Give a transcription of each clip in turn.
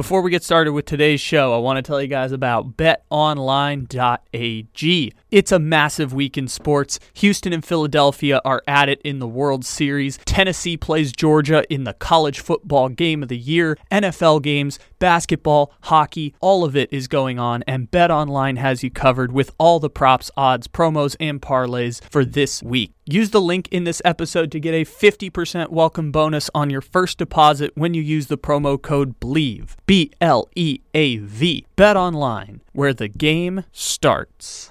Before we get started with today's show, I want to tell you guys about betonline.ag. It's a massive week in sports. Houston and Philadelphia are at it in the World Series. Tennessee plays Georgia in the college football game of the year. NFL games, basketball, hockey, all of it is going on, and BetOnline has you covered with all the props, odds, promos, and parlays for this week. Use the link in this episode to get a 50% welcome bonus on your first deposit when you use the promo code BLEAV. B L E A V. Bet online, where the game starts.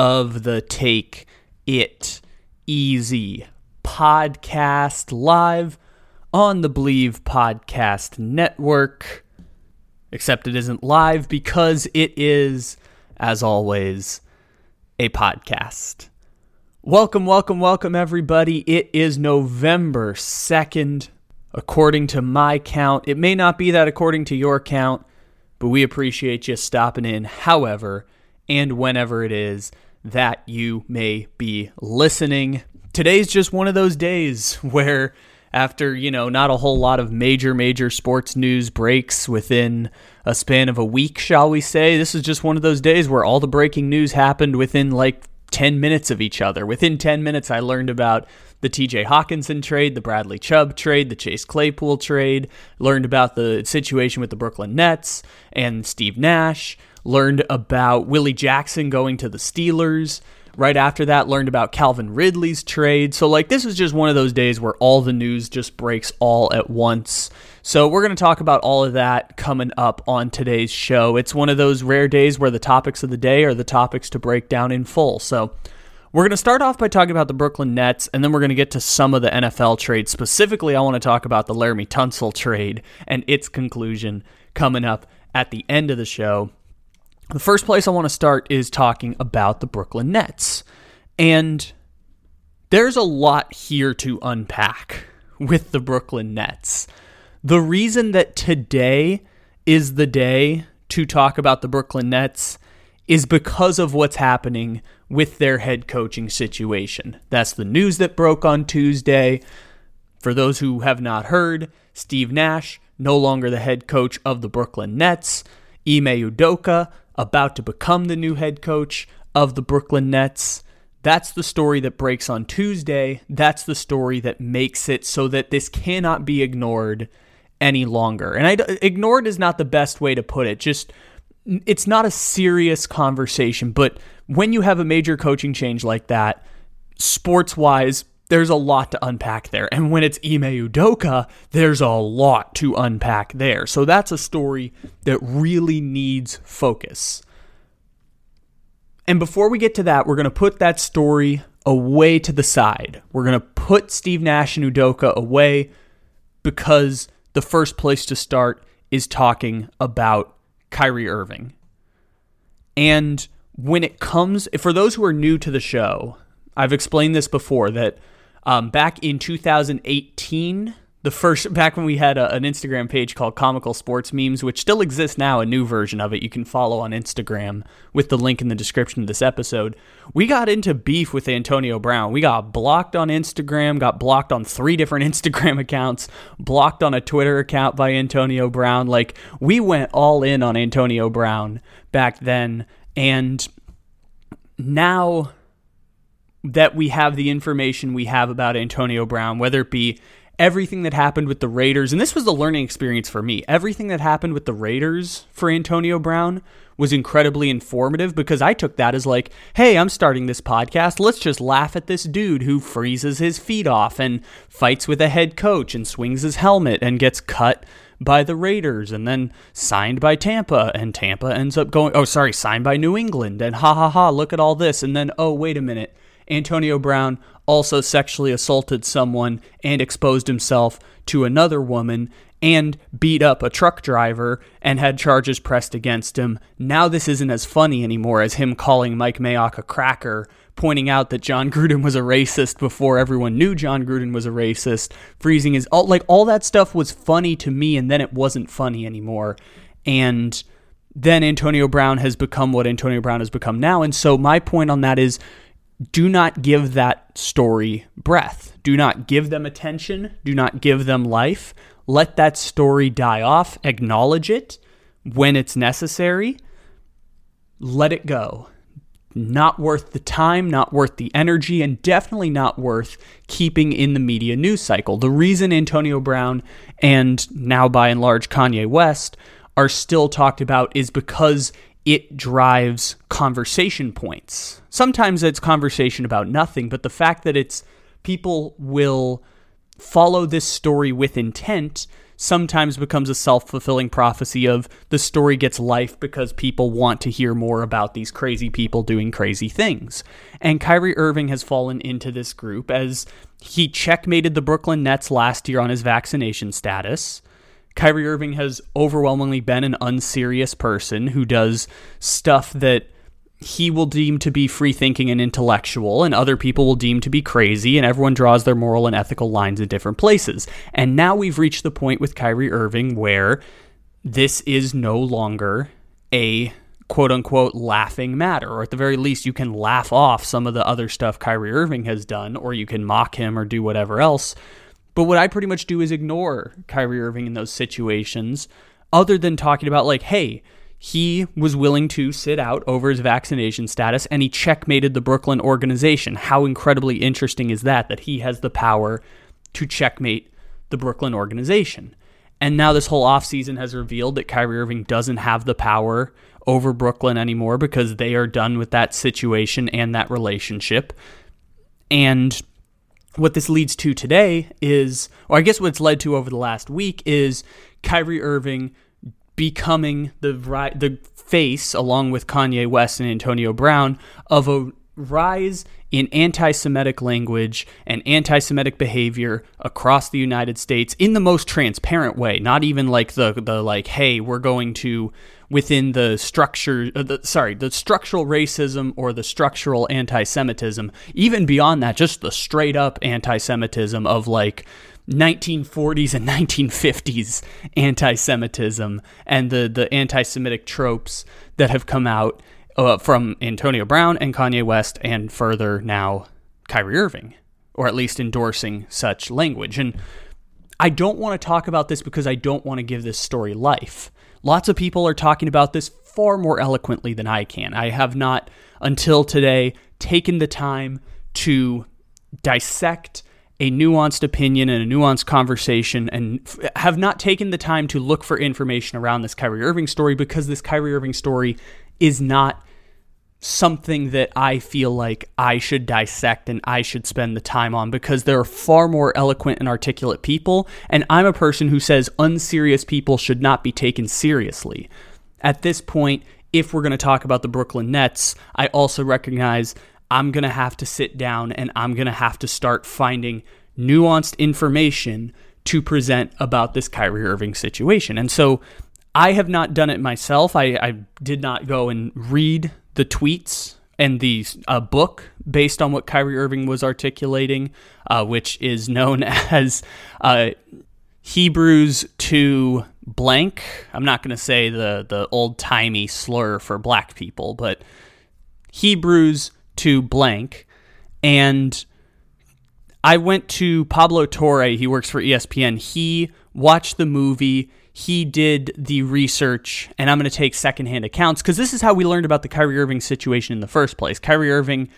of the Take It Easy podcast live on the Bleav Podcast Network. Except it isn't live because it is, as always, a podcast. Welcome, welcome, welcome, everybody. It is November 2nd, according to my count. It may not be that according to your count, but we appreciate you stopping in, however, and whenever it is that you may be listening. Today's just one of those days where, after, you know, not a whole lot of major, major sports news breaks within a span of a week, shall we say, this is just one of those days where all the breaking news happened within like 10 minutes of each other. Within 10 minutes, I learned about the TJ Hockenson trade, the Bradley Chubb trade, the Chase Claypool trade, learned about the situation with the Brooklyn Nets and Steve Nash, learned about Willie Jackson going to the Steelers. Right after that, learned about Calvin Ridley's trade. So, like, this was just one of those days where all the news just breaks all at once. So, we're going to talk about all of that coming up on today's show. It's one of those rare days where the topics of the day are the topics to break down in full. So, we're going to start off by talking about the Brooklyn Nets, and then we're going to get to some of the NFL trades. Specifically, I want to talk about the Laremy Tunsil trade and its conclusion coming up at the end of the show. The first place I want to start is talking about the Brooklyn Nets. And there's a lot here to unpack with the Brooklyn Nets. The reason that today is the day to talk about the Brooklyn Nets is because of what's happening with their head coaching situation. That's the news that broke on Tuesday. For those who have not heard, Steve Nash, no longer the head coach of the Brooklyn Nets. Ime Udoka, about to become the new head coach of the Brooklyn Nets. That's the story that breaks on Tuesday. That's the story that makes it so that this cannot be ignored any longer. And I, ignored is not the best way to put it. Just it's not a serious conversation, but when you have a major coaching change like that, sports wise, there's a lot to unpack there. And when it's Ime Udoka, there's a lot to unpack there. So that's a story that really needs focus. And before we get to that, we're going to put that story away to the side. We're going to put Steve Nash and Udoka away because the first place to start is talking about Kyrie Irving. And when it comes, for those who are new to the show, I've explained this before that um, back in 2018, the first back when we had a, an Instagram page called Comical Sports Memes, which still exists now, a new version of it you can follow on Instagram with the link in the description of this episode. We got into beef with Antonio Brown. We got blocked on Instagram, got blocked on three different Instagram accounts, blocked on a Twitter account by Antonio Brown. Like we went all in on Antonio Brown back then, and now that we have the information we have about Antonio Brown, whether it be everything that happened with the Raiders, and this was the learning experience for me. Everything that happened with the Raiders for Antonio Brown was incredibly informative because I took that as like, hey, I'm starting this podcast. Let's just laugh at this dude who freezes his feet off and fights with a head coach and swings his helmet and gets cut by the Raiders and then signed by Tampa and Tampa ends up going oh sorry, signed by New England and ha ha ha, look at all this and then oh wait a minute. Antonio Brown also sexually assaulted someone and exposed himself to another woman and beat up a truck driver and had charges pressed against him. Now this isn't as funny anymore as him calling Mike Mayock a cracker pointing out that Jon Gruden was a racist before everyone knew Jon Gruden was a racist, freezing his all like all that stuff was funny to me and then it wasn't funny anymore. And then Antonio Brown has become what Antonio Brown has become now. And so my point on that is do not give that story breath. Do not give them attention. Do not give them life. Let that story die off. Acknowledge it when it's necessary. Let it go not worth the time, not worth the energy, and definitely not worth keeping in the media news cycle. The reason Antonio Brown and now by and large Kanye West are still talked about is because it drives conversation points. Sometimes it's conversation about nothing, but the fact that it's people will follow this story with intent sometimes becomes a self fulfilling prophecy of the story gets life because people want to hear more about these crazy people doing crazy things. And Kyrie Irving has fallen into this group as he checkmated the Brooklyn Nets last year on his vaccination status. Kyrie Irving has overwhelmingly been an unserious person who does stuff that he will deem to be free thinking and intellectual, and other people will deem to be crazy, and everyone draws their moral and ethical lines in different places. And now we've reached the point with Kyrie Irving where this is no longer a quote unquote laughing matter, or at the very least, you can laugh off some of the other stuff Kyrie Irving has done, or you can mock him or do whatever else. But what I pretty much do is ignore Kyrie Irving in those situations, other than talking about, like, hey, he was willing to sit out over his vaccination status and he checkmated the Brooklyn organization. How incredibly interesting is that? That he has the power to checkmate the Brooklyn organization. And now this whole offseason has revealed that Kyrie Irving doesn't have the power over Brooklyn anymore because they are done with that situation and that relationship. And what this leads to today is, or I guess what's led to over the last week is Kyrie Irving becoming the the face, along with Kanye West and Antonio Brown, of a rise in anti Semitic language and anti Semitic behavior across the United States in the most transparent way. Not even like the, the like, hey, we're going to within the structure, uh, the, sorry, the structural racism or the structural anti Semitism. Even beyond that, just the straight up anti Semitism of like, 1940s and 1950s anti-Semitism and the the anti-Semitic tropes that have come out uh, from Antonio Brown and Kanye West, and further now Kyrie Irving, or at least endorsing such language. And I don't want to talk about this because I don't want to give this story life. Lots of people are talking about this far more eloquently than I can. I have not, until today, taken the time to dissect a nuanced opinion and a nuanced conversation and f- have not taken the time to look for information around this Kyrie Irving story because this Kyrie Irving story is not something that I feel like I should dissect and I should spend the time on because there are far more eloquent and articulate people. And I'm a person who says unserious people should not be taken seriously. At this point, if we're going to talk about the Brooklyn Nets, I also recognize I'm going to have to sit down and I'm going to have to start finding nuanced information to present about this Kyrie Irving situation. And so I have not done it myself. I, I did not go and read the tweets and the uh, book based on what Kyrie Irving was articulating, uh, which is known as uh, Hebrews to blank. I'm not going to say the, the old timey slur for black people, but Hebrews to blank. And I went to Pablo Torre, he works for ESPN. He watched the movie, he did the research, and I'm going to take secondhand accounts because this is how we learned about the Kyrie Irving situation in the first place. Kyrie Irving,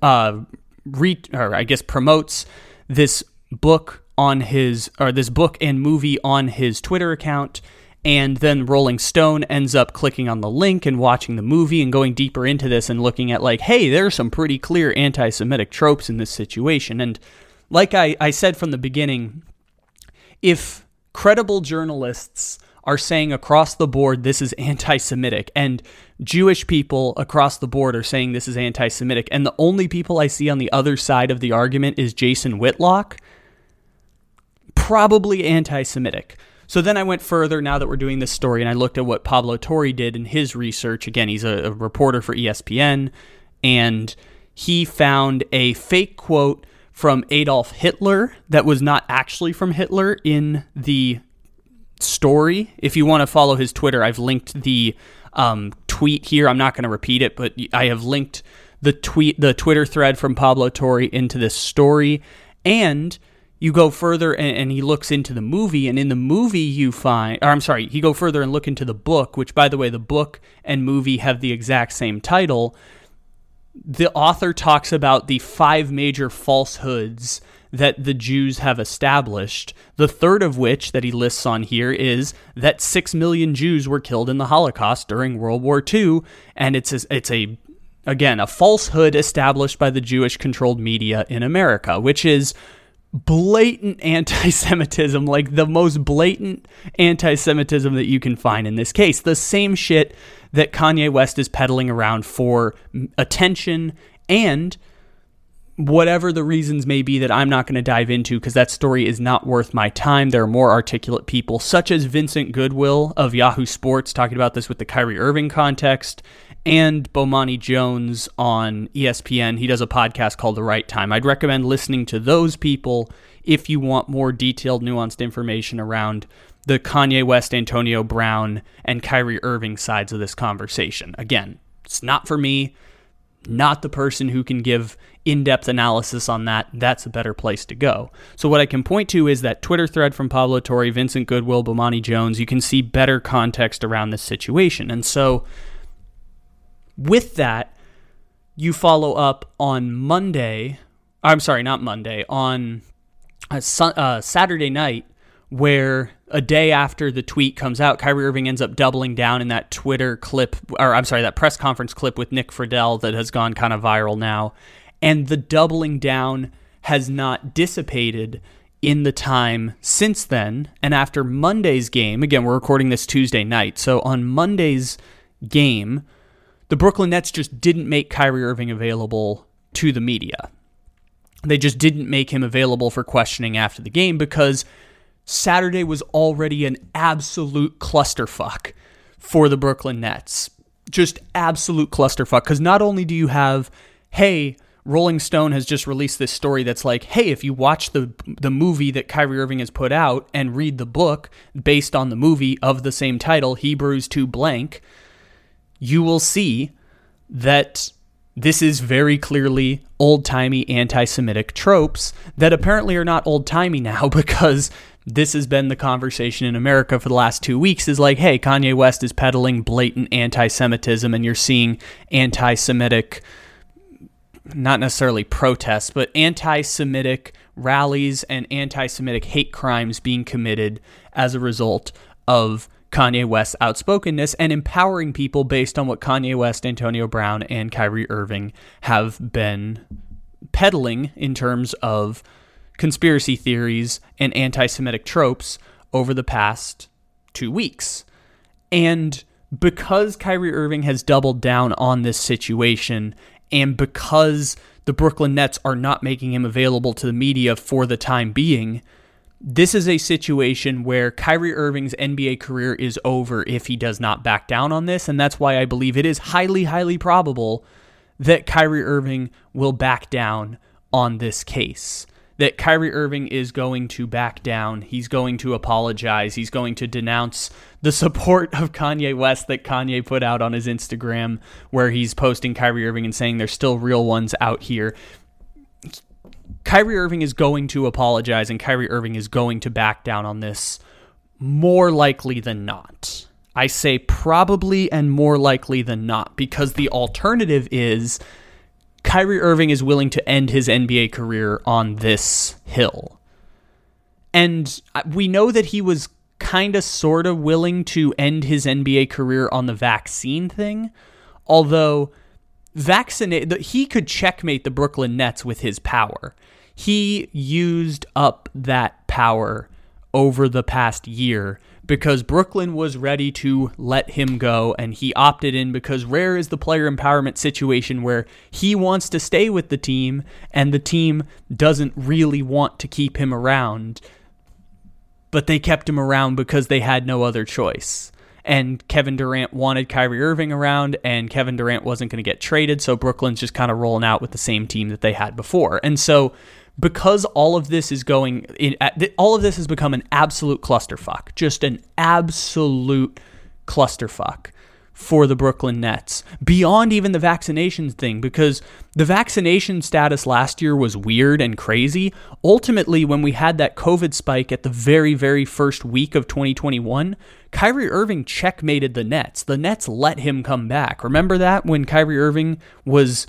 uh, re- or I guess, promotes this book on his, or this book and movie on his Twitter account and then Rolling Stone ends up clicking on the link and watching the movie and going deeper into this and looking at, like, hey, there are some pretty clear anti Semitic tropes in this situation. And like I, I said from the beginning, if credible journalists are saying across the board this is anti Semitic, and Jewish people across the board are saying this is anti Semitic. And the only people I see on the other side of the argument is Jason Whitlock, probably anti Semitic. So then I went further now that we're doing this story and I looked at what Pablo Torre did in his research. Again, he's a, a reporter for ESPN and he found a fake quote from Adolf Hitler that was not actually from Hitler in the story. If you want to follow his Twitter, I've linked the um, tweet here. I'm not going to repeat it, but I have linked the tweet, the Twitter thread from Pablo Torre into this story. And you go further and, and, he looks into the movie and in the movie you find or i'm sorry he go further and look into the book which by the way the book and movie have the exact same title the author talks about the five major falsehoods that the jews have established the third of which that he lists on here is that 6 million jews were killed in the holocaust during world war ii and it's a, it's a again a falsehood established by the jewish controlled media in america which is blatant anti Semitism, like the most blatant anti Semitism that you can find in this case. The same shit that Kanye West is peddling around for attention and whatever the reasons may be that I'm not going to dive into because that story is not worth my time. There are more articulate people, such as Vincent Goodwill of Yahoo Sports, talking about this with the Kyrie Irving context, and Bomani Jones on ESPN. He does a podcast called The Right Time. I'd recommend listening to those people if you want more detailed, nuanced information around the Kanye West, Antonio Brown, and Kyrie Irving sides of this conversation. Again, it's not for me, not the person who can give in depth analysis on that. That's a better place to go. So, what I can point to is that Twitter thread from Pablo Torre, Vincent Goodwill, Bomani Jones. You can see better context around this situation. And so, with that, you follow up on Monday. I'm sorry, not Monday, on a uh, Saturday night, where a day after the tweet comes out, Kyrie Irving ends up doubling down in that Twitter clip, or I'm sorry, that press conference clip with Nick Friedell that has gone kind of viral now. And the doubling down has not dissipated in the time since then. And after Monday's game, again, we're recording this Tuesday night. So on Monday's game, the Brooklyn Nets just didn't make Kyrie Irving available to the media. They just didn't make him available for questioning after the game because Saturday was already an absolute clusterfuck for the Brooklyn Nets. Just absolute clusterfuck. Because not only do you have, hey, Rolling Stone has just released this story that's like, hey, if you watch the the movie that Kyrie Irving has put out and read the book based on the movie of the same title, Hebrews 2 blank, you will see that this is very clearly old timey anti Semitic tropes that apparently are not old timey now because this has been the conversation in America for the last two weeks is like, hey, Kanye West is peddling blatant anti Semitism, and you're seeing anti Semitic, not necessarily protests, but anti Semitic rallies and anti Semitic hate crimes being committed as a result of Kanye West's outspokenness and empowering people based on what Kanye West, Antonio Brown, and Kyrie Irving have been peddling in terms of conspiracy theories and anti Semitic tropes over the past two weeks. And because Kyrie Irving has doubled down on this situation, and because the Brooklyn Nets are not making him available to the media for the time being, this is a situation where Kyrie Irving's NBA career is over if he does not back down on this. And that's why I believe it is highly, highly probable that Kyrie Irving will back down on this case. That Kyrie Irving is going to back down. He's going to apologize. He's going to denounce the support of Kanye West that Kanye put out on his Instagram, where he's posting Kyrie Irving and saying there's still real ones out here. Kyrie Irving is going to apologize and Kyrie Irving is going to back down on this more likely than not. I say probably and more likely than not because the alternative is Kyrie Irving is willing to end his NBA career on this hill. And we know that he was kind of sort of willing to end his NBA career on the vaccine thing, although vaccinate he could checkmate the Brooklyn Nets with his power. He used up that power over the past year because Brooklyn was ready to let him go and he opted in because rare is the player empowerment situation where he wants to stay with the team and the team doesn't really want to keep him around but they kept him around because they had no other choice and Kevin Durant wanted Kyrie Irving around, and Kevin Durant wasn't going to get traded, so Brooklyn's just kind of rolling out with the same team that they had before. And so because all of this is going in, all of this has become an absolute clusterfuck just an absolute clusterfuck for the Brooklyn Nets beyond even the vaccinations thing because the vaccination status last year was weird and crazy. Ultimately, when we had that COVID spike at the very, very first week of 2021, Kyrie Irving checkmated the Nets. The Nets let him come back. Remember that when Kyrie Irving was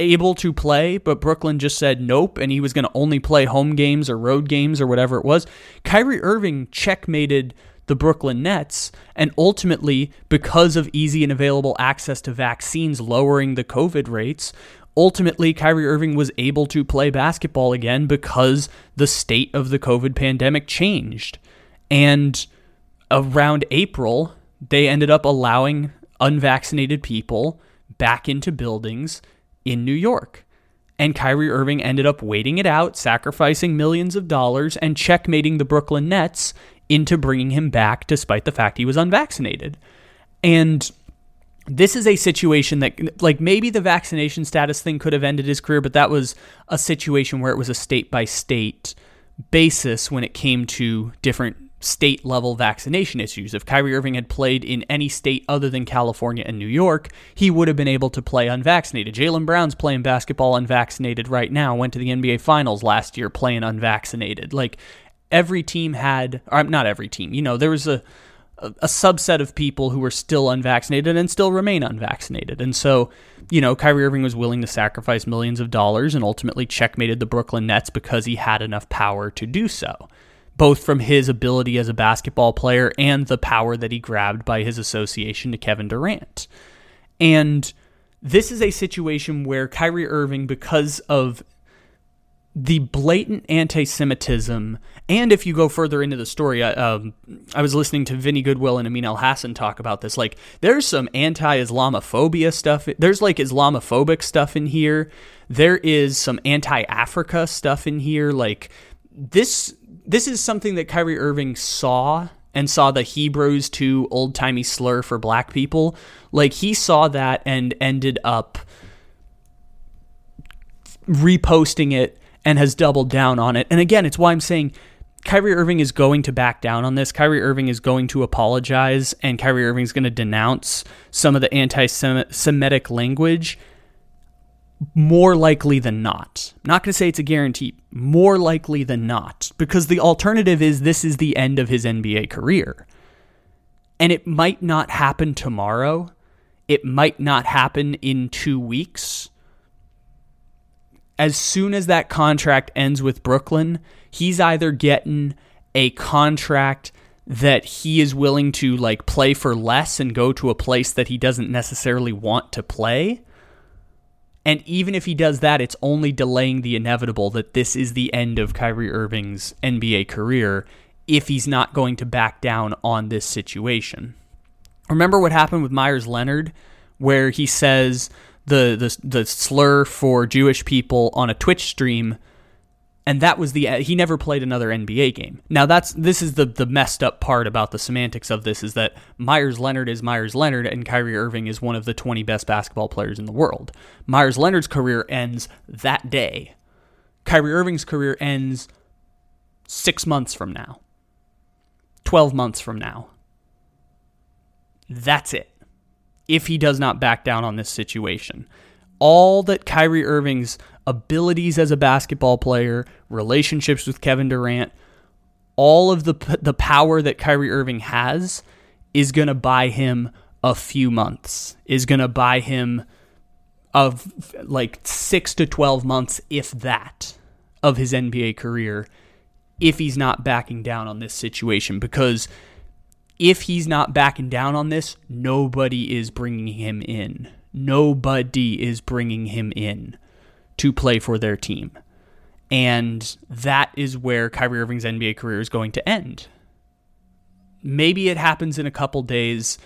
able to play, but Brooklyn just said nope, and he was going to only play home games or road games or whatever it was. Kyrie Irving checkmated the Brooklyn Nets, and ultimately, because of easy and available access to vaccines lowering the COVID rates, ultimately Kyrie Irving was able to play basketball again because the state of the COVID pandemic changed. And around April, they ended up allowing unvaccinated people back into buildings in New York. And Kyrie Irving ended up waiting it out, sacrificing millions of dollars, and checkmating the Brooklyn Nets into bringing him back despite the fact he was unvaccinated. And this is a situation that, like, maybe the vaccination status thing could have ended his career, but that was a situation where it was a state by state basis when it came to different state level vaccination issues. If Kyrie Irving had played in any state other than California and New York, he would have been able to play unvaccinated. Jaylen Brown's playing basketball unvaccinated right now, went to the NBA Finals last year playing unvaccinated. Like every team had, or not every team, you know, there was a, a subset of people who were still unvaccinated and still remain unvaccinated. And so, you know, Kyrie Irving was willing to sacrifice millions of dollars and ultimately checkmated the Brooklyn Nets because he had enough power to do so both from his ability as a basketball player and the power that he grabbed by his association to Kevin Durant. And this is a situation where Kyrie Irving, because of the blatant anti-Semitism, and if you go further into the story, I, um, I was listening to Vinny Goodwill and Amin Elhassan talk about this. Like, there's some anti-Islamophobia stuff. There's like Islamophobic stuff in here. There is some anti-Africa stuff in here. Like this this is something that Kyrie Irving saw and saw the Hebrews to old timey slur for black people. Like he saw that and ended up reposting it and has doubled down on it. And again, it's why I'm saying Kyrie Irving is going to back down on this. Kyrie Irving is going to apologize and Kyrie Irving is going to denounce some of the anti Semitic language more likely than not. I'm not going to say it's a guarantee, more likely than not, because the alternative is this is the end of his NBA career. And it might not happen tomorrow. It might not happen in two weeks. As soon as that contract ends with Brooklyn, he's either getting a contract that he is willing to like play for less and go to a place that he doesn't necessarily want to play and even if he does that, it's only delaying the inevitable that this is the end of Kyrie Irving's NBA career if he's not going to back down on this situation. Remember what happened with Meyers Leonard, where he says the, the, the slur for Jewish people on a Twitch stream and that was the he never played another NBA game. Now that's this is the the messed up part about the semantics of this is that Meyers Leonard is Meyers Leonard and Kyrie Irving is one of the 20 best basketball players in the world. Meyers Leonard's career ends that day. Kyrie Irving's career ends 6 months from now. 12 months from now. That's it. If he does not back down on this situation all that Kyrie Irving's abilities as a basketball player, relationships with Kevin Durant, all of the the power that Kyrie Irving has is going to buy him a few months. Is going to buy him of like 6 to 12 months if that of his NBA career if he's not backing down on this situation because if he's not backing down on this, nobody is bringing him in. Nobody is bringing him in to play for their team. And that is where Kyrie Irving's NBA career is going to end. Maybe it happens in a couple days.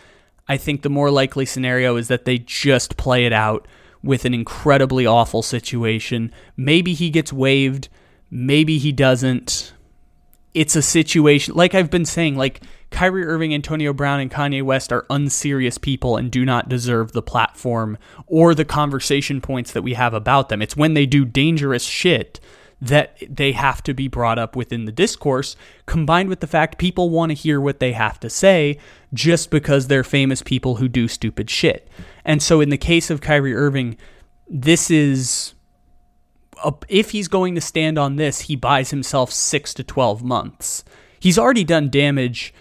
I think the more likely scenario is that they just play it out with an incredibly awful situation. Maybe he gets waived, maybe he doesn't. It's a situation, like I've been saying, like Kyrie Irving, Antonio Brown, and Kanye West are unserious people and do not deserve the platform or the conversation points that we have about them. It's when they do dangerous shit that they have to be brought up within the discourse, combined with the fact people want to hear what they have to say just because they're famous people who do stupid shit. And so, in the case of Kyrie Irving, this is. If he's going to stand on this, he buys himself six to 12 months. He's already done damage.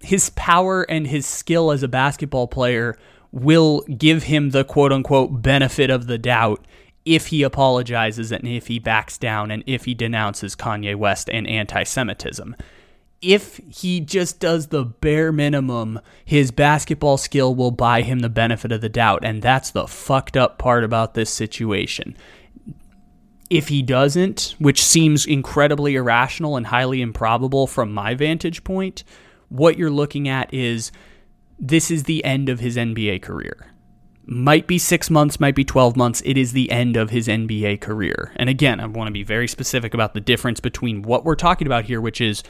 His power and his skill as a basketball player will give him the quote unquote benefit of the doubt if he apologizes and if he backs down and if he denounces Kanye West and anti Semitism. If he just does the bare minimum, his basketball skill will buy him the benefit of the doubt. And that's the fucked up part about this situation. If he doesn't, which seems incredibly irrational and highly improbable from my vantage point, what you're looking at is this is the end of his NBA career might be six months, might be 12 months. It is the end of his NBA career. And again, I want to be very specific about the difference between what we're talking about here, which is,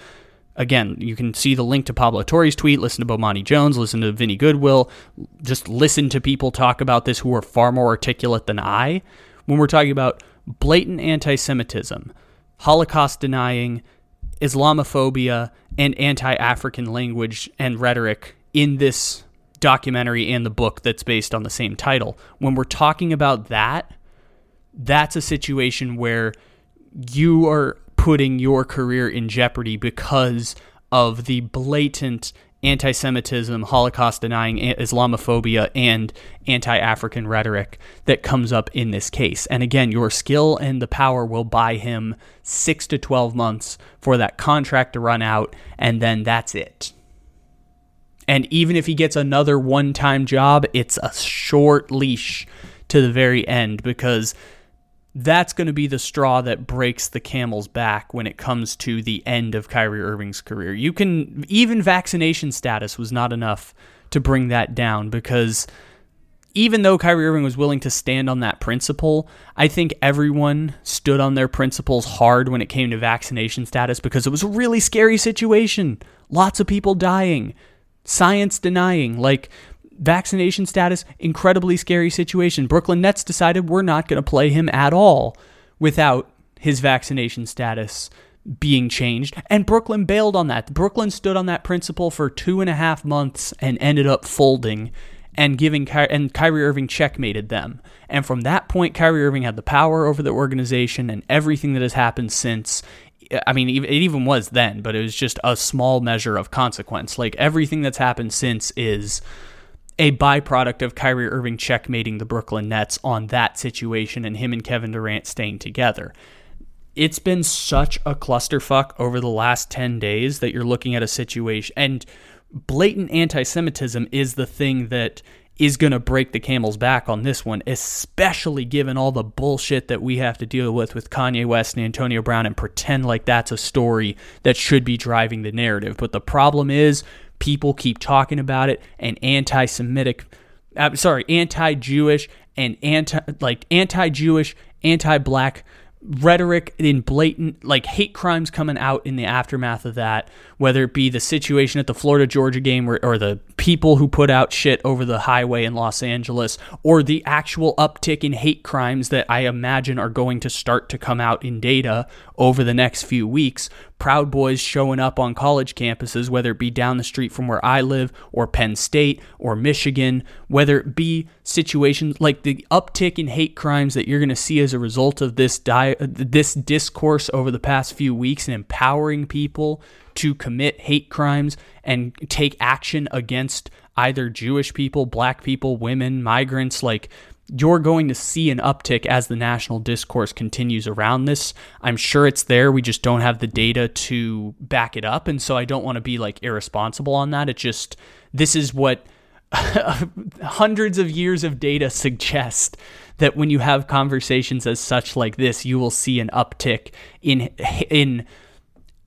again, you can see the link to Pablo Torre's tweet, listen to Bomani Jones, listen to Vinnie Goodwill, just listen to people talk about this who are far more articulate than I. When we're talking about blatant anti Semitism, Holocaust denying, Islamophobia, and anti African language and rhetoric in this documentary and the book that's based on the same title. When we're talking about that, that's a situation where you are putting your career in jeopardy because of the blatant anti Semitism, Holocaust denying, Islamophobia, and anti African rhetoric that comes up in this case. And again, your skill and the power will buy him six to 12 months for that contract to run out, and then that's it. And even if he gets another one time job, it's a short leash to the very end because that's going to be the straw that breaks the camel's back when it comes to the end of Kyrie Irving's career. You can, even vaccination status was not enough to bring that down because even though Kyrie Irving was willing to stand on that principle, I think everyone stood on their principles hard when it came to vaccination status because it was a really scary situation. Lots of people dying science denying, like vaccination status, incredibly scary situation. Brooklyn Nets decided we're not going to play him at all without his vaccination status being changed. And Brooklyn bailed on that. Brooklyn stood on that principle for two and a half months and ended up folding and giving Ky- and Kyrie Irving checkmated them. And from that point, Kyrie Irving had the power over the organization and everything that has happened since I mean, it even was then, but it was just a small measure of consequence. Like everything that's happened since is a byproduct of Kyrie Irving checkmating the Brooklyn Nets on that situation and him and Kevin Durant staying together. It's been such a clusterfuck over the last 10 days that you're looking at a situation, and blatant anti Semitism is the thing that is going to break the camel's back on this one, especially given all the bullshit that we have to deal with with Kanye West and Antonio Brown and pretend like that's a story that should be driving the narrative. But the problem is, people keep talking about it, and anti Semitic, uh, sorry, anti Jewish and anti, like anti Jewish, anti black rhetoric in blatant like hate crimes coming out in the aftermath of that whether it be the situation at the Florida Georgia game or, or, the people who put out shit over the highway in Los Angeles or the actual uptick in hate crimes that I imagine are going to start to come out in data over the next few weeks Proud Boys showing up on college campuses, whether it be down the street from where I live, or Penn State, or Michigan, whether it be situations like the uptick in hate crimes that you're going to see as a result of this di- this discourse over the past few weeks and empowering people to commit hate crimes and take action against either Jewish people, black people, women, migrants, like you're going to see an uptick as the national discourse continues around this. I'm sure it's there. We just don't have the data to back it up. And so I don't want to be like irresponsible on that. It just, this is what hundreds of years of data suggest that when you have conversations as such like this, you will see an uptick in in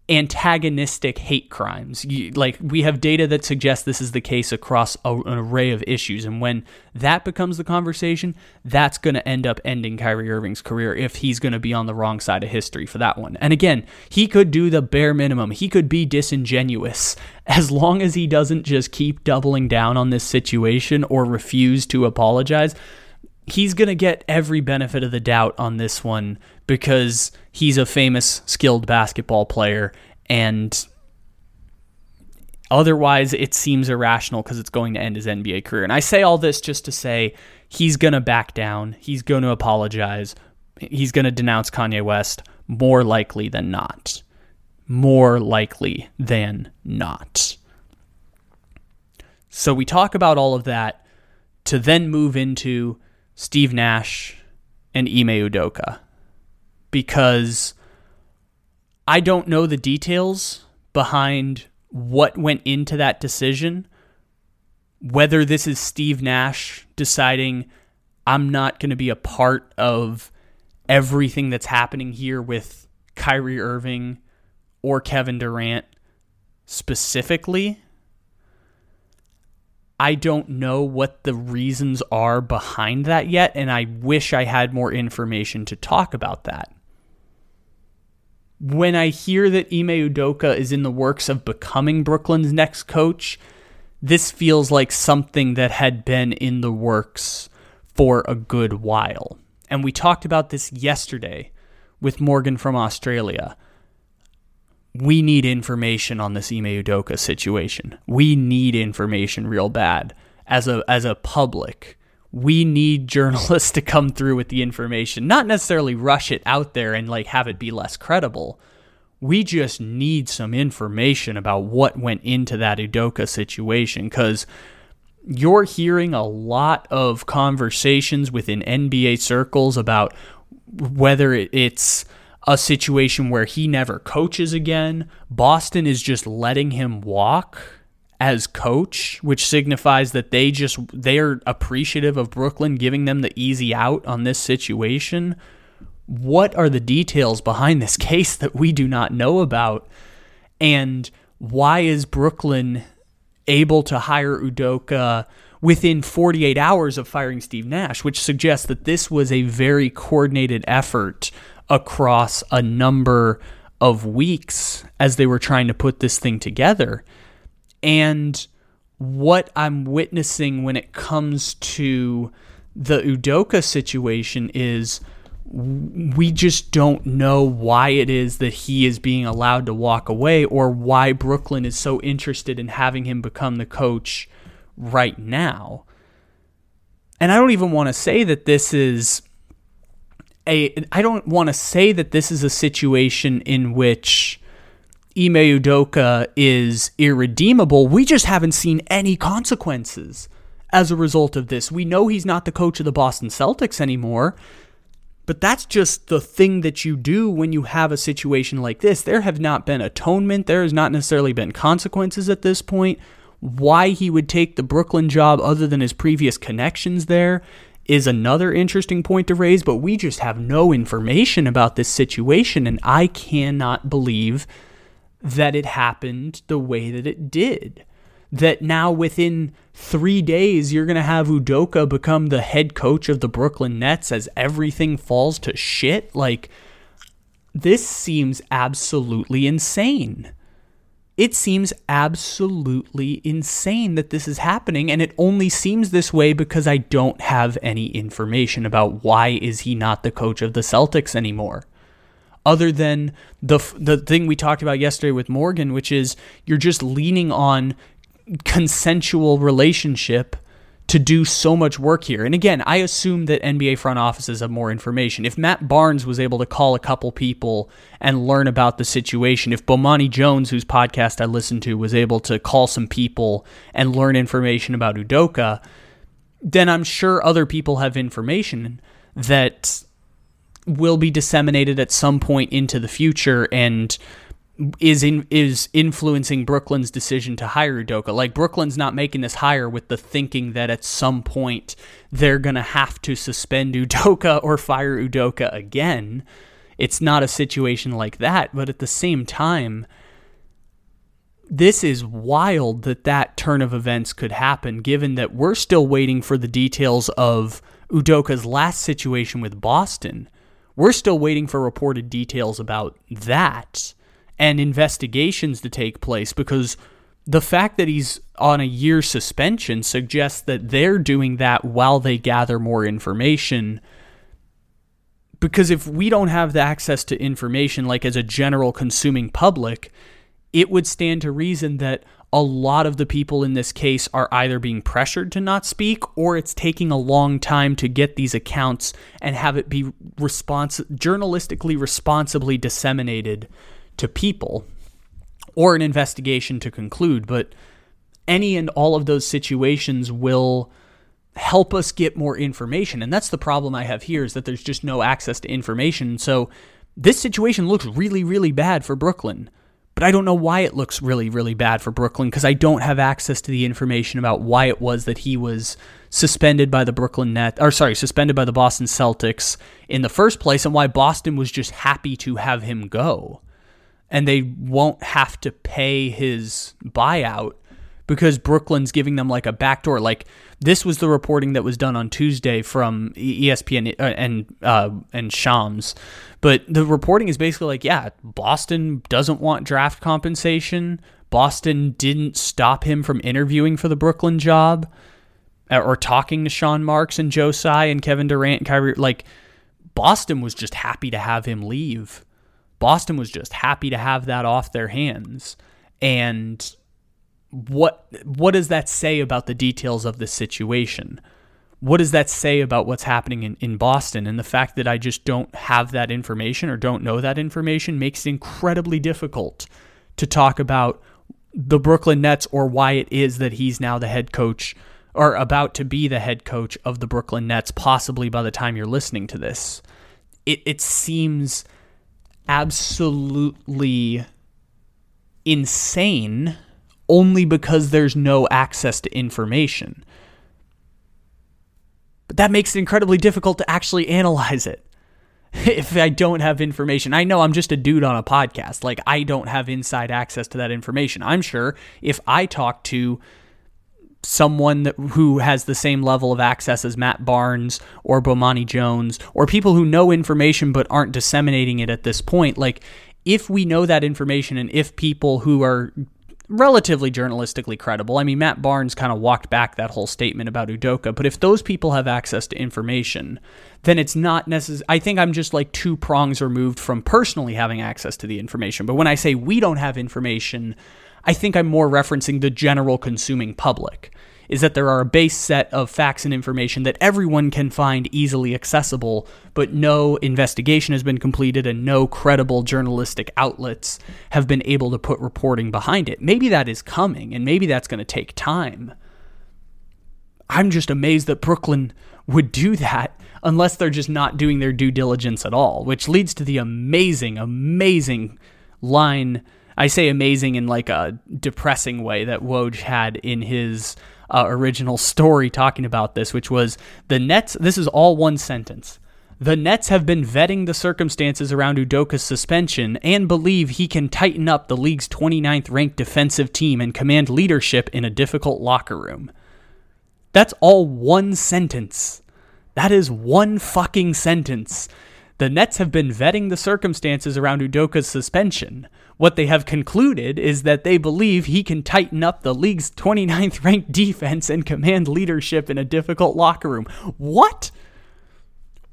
antagonistic hate crimes. You, like we have data that suggests this is the case across a, an array of issues, and when that becomes the conversation, that's going to end up ending Kyrie Irving's career if he's going to be on the wrong side of history for that one. And again, he could do the bare minimum. He could be disingenuous as long as he doesn't just keep doubling down on this situation or refuse to apologize. He's going to get every benefit of the doubt on this one because he's a famous, skilled basketball player. And otherwise, it seems irrational because it's going to end his NBA career. And I say all this just to say he's going to back down, he's going to apologize, he's going to denounce Kanye West more likely than not. More likely than not. So we talk about all of that to then move into Steve Nash and Ime Udoka because I don't know the details behind what went into that decision. Whether this is Steve Nash deciding I'm not going to be a part of everything that's happening here with Kyrie Irving or Kevin Durant specifically. I don't know what the reasons are behind that yet, and I wish I had more information to talk about that when I hear that Ime Udoka is in the works of becoming Brooklyn's next coach, this feels like something that had been in the works for a good while. And we talked about this yesterday with Morgan from Australia. We need information on this Ime Udoka situation. We need information real bad as a as a public we need journalists to come through with the information, not necessarily rush it out there and like have it be less credible. We just need some information about what went into that Udoka situation because you're hearing a lot of conversations within NBA circles about whether it's a situation where he never coaches again. Boston is just letting him walk as coach, which signifies that they just they're appreciative of Brooklyn giving them the easy out on this situation. What are the details behind this case that we do not know about? And why is Brooklyn able to hire Udoka within 48 hours of firing Steve Nash, which suggests that this was a very coordinated effort across a number of weeks as they were trying to put this thing together. And what I'm witnessing when it comes to the Udoka situation is we just don't know why it is that he is being allowed to walk away or why Brooklyn is so interested in having him become the coach right now. And I don't even want to say that this is a I don't want to say that this is a situation in which Ime Udoka is irredeemable. We just haven't seen any consequences as a result of this. We know he's not the coach of the Boston Celtics anymore, but that's just the thing that you do when you have a situation like this. There have not been atonement, there has not necessarily been consequences at this point. Why he would take the Brooklyn job other than his previous connections there is another interesting point to raise, but we just have no information about this situation, and I cannot believe that it happened the way that it did. That now within three days, you're going to have Udoka become the head coach of the Brooklyn Nets as everything falls to shit. Like, this seems absolutely insane. It seems absolutely insane that this is happening and it only seems this way because I don't have any information about why is he not the coach of the Celtics anymore other than the the thing we talked about yesterday with Morgan, which is you're just leaning on consensual relationship to do so much work here. And again, I assume that NBA front offices have more information. If Matt Barnes was able to call a couple people and learn about the situation, if Bomani Jones, whose podcast I listened to, was able to call some people and learn information about Udoka, then I'm sure other people have information that will be disseminated at some point into the future and is in is influencing Brooklyn's decision to hire Udoka. Like Brooklyn's not making this hire with the thinking that at some point they're gonna have to suspend Udoka or fire Udoka again. It's not a situation like that, but at the same time, this is wild that that turn of events could happen, given that we're still waiting for the details of Udoka's last situation with Boston. We're still waiting for reported details about that and investigations to take place because the fact that he's on a year suspension suggests that they're doing that while they gather more information. Because if we don't have the access to information, like as a general consuming public, it would stand to reason that a lot of the people in this case are either being pressured to not speak or it's taking a long time to get these accounts and have it be respons- journalistically responsibly disseminated to people or an investigation to conclude. But any and all of those situations will help us get more information. And that's the problem i have here is that there's just no access to information. So this situation looks really really bad for brooklyn but I don't know why it looks really, really bad for Brooklyn because I don't have access to the information about why it was that he was suspended by the Brooklyn Net, or sorry, suspended by the Boston Celtics in the first place, and why Boston was just happy to have him go, and they won't have to pay his buyout because Brooklyn's giving them like a backdoor. Like this was the reporting that was done on Tuesday from ESPN uh, and uh, and Shams, but the reporting is basically like, yeah, Boston doesn't want draft compensation. Boston didn't stop him from interviewing for the Brooklyn job uh, or talking to Sean Marks and Joe Tsai and Kevin Durant and Kyrie. Like Boston was just happy to have him leave. Boston was just happy to have that off their hands. And what what does that say about the details of the situation? What does that say about what's happening in, in Boston? And the fact that I just don't have that information or don't know that information makes it incredibly difficult to talk about the Brooklyn Nets or why it is that he's now the head coach or about to be the head coach of the Brooklyn Nets, possibly by the time you're listening to this. It, it seems absolutely insane only because there's no access to information. But that makes it incredibly difficult to actually analyze it. if I don't have information, I know I'm just a dude on a podcast. Like, I don't have inside access to that information. I'm sure if I talk to someone that, who has the same level of access as Matt Barnes or Bomani Jones or people who know information but aren't disseminating it at this point, like, if we know that information and if people who are relatively journalistically credible. I mean, Matt Barnes kind of walked back that whole statement about Udoka, but if those people have access to information, then it's not necessary. I think I'm just like two prongs removed from personally having access to the information. But when I say we don't have information, I think I'm more referencing the general consuming public is that there are a base set of facts and information that everyone can find easily accessible, but no investigation has been completed and no credible journalistic outlets have been able to put reporting behind it. Maybe that is coming, and maybe that's going to take time. I'm just amazed that Brooklyn would do that unless they're just not doing their due diligence at all, which leads to the amazing, amazing line. I say amazing in like a depressing way that Woj had in his uh, original story talking about this, which was the Nets. This is all one sentence. The Nets have been vetting the circumstances around Udoka's suspension and believe he can tighten up the league's 29th ranked defensive team and command leadership in a difficult locker room. That's all one sentence. That is one fucking sentence. The Nets have been vetting the circumstances around Udoka's suspension. What they have concluded is that they believe he can tighten up the league's 29th ranked defense and command leadership in a difficult locker room. What?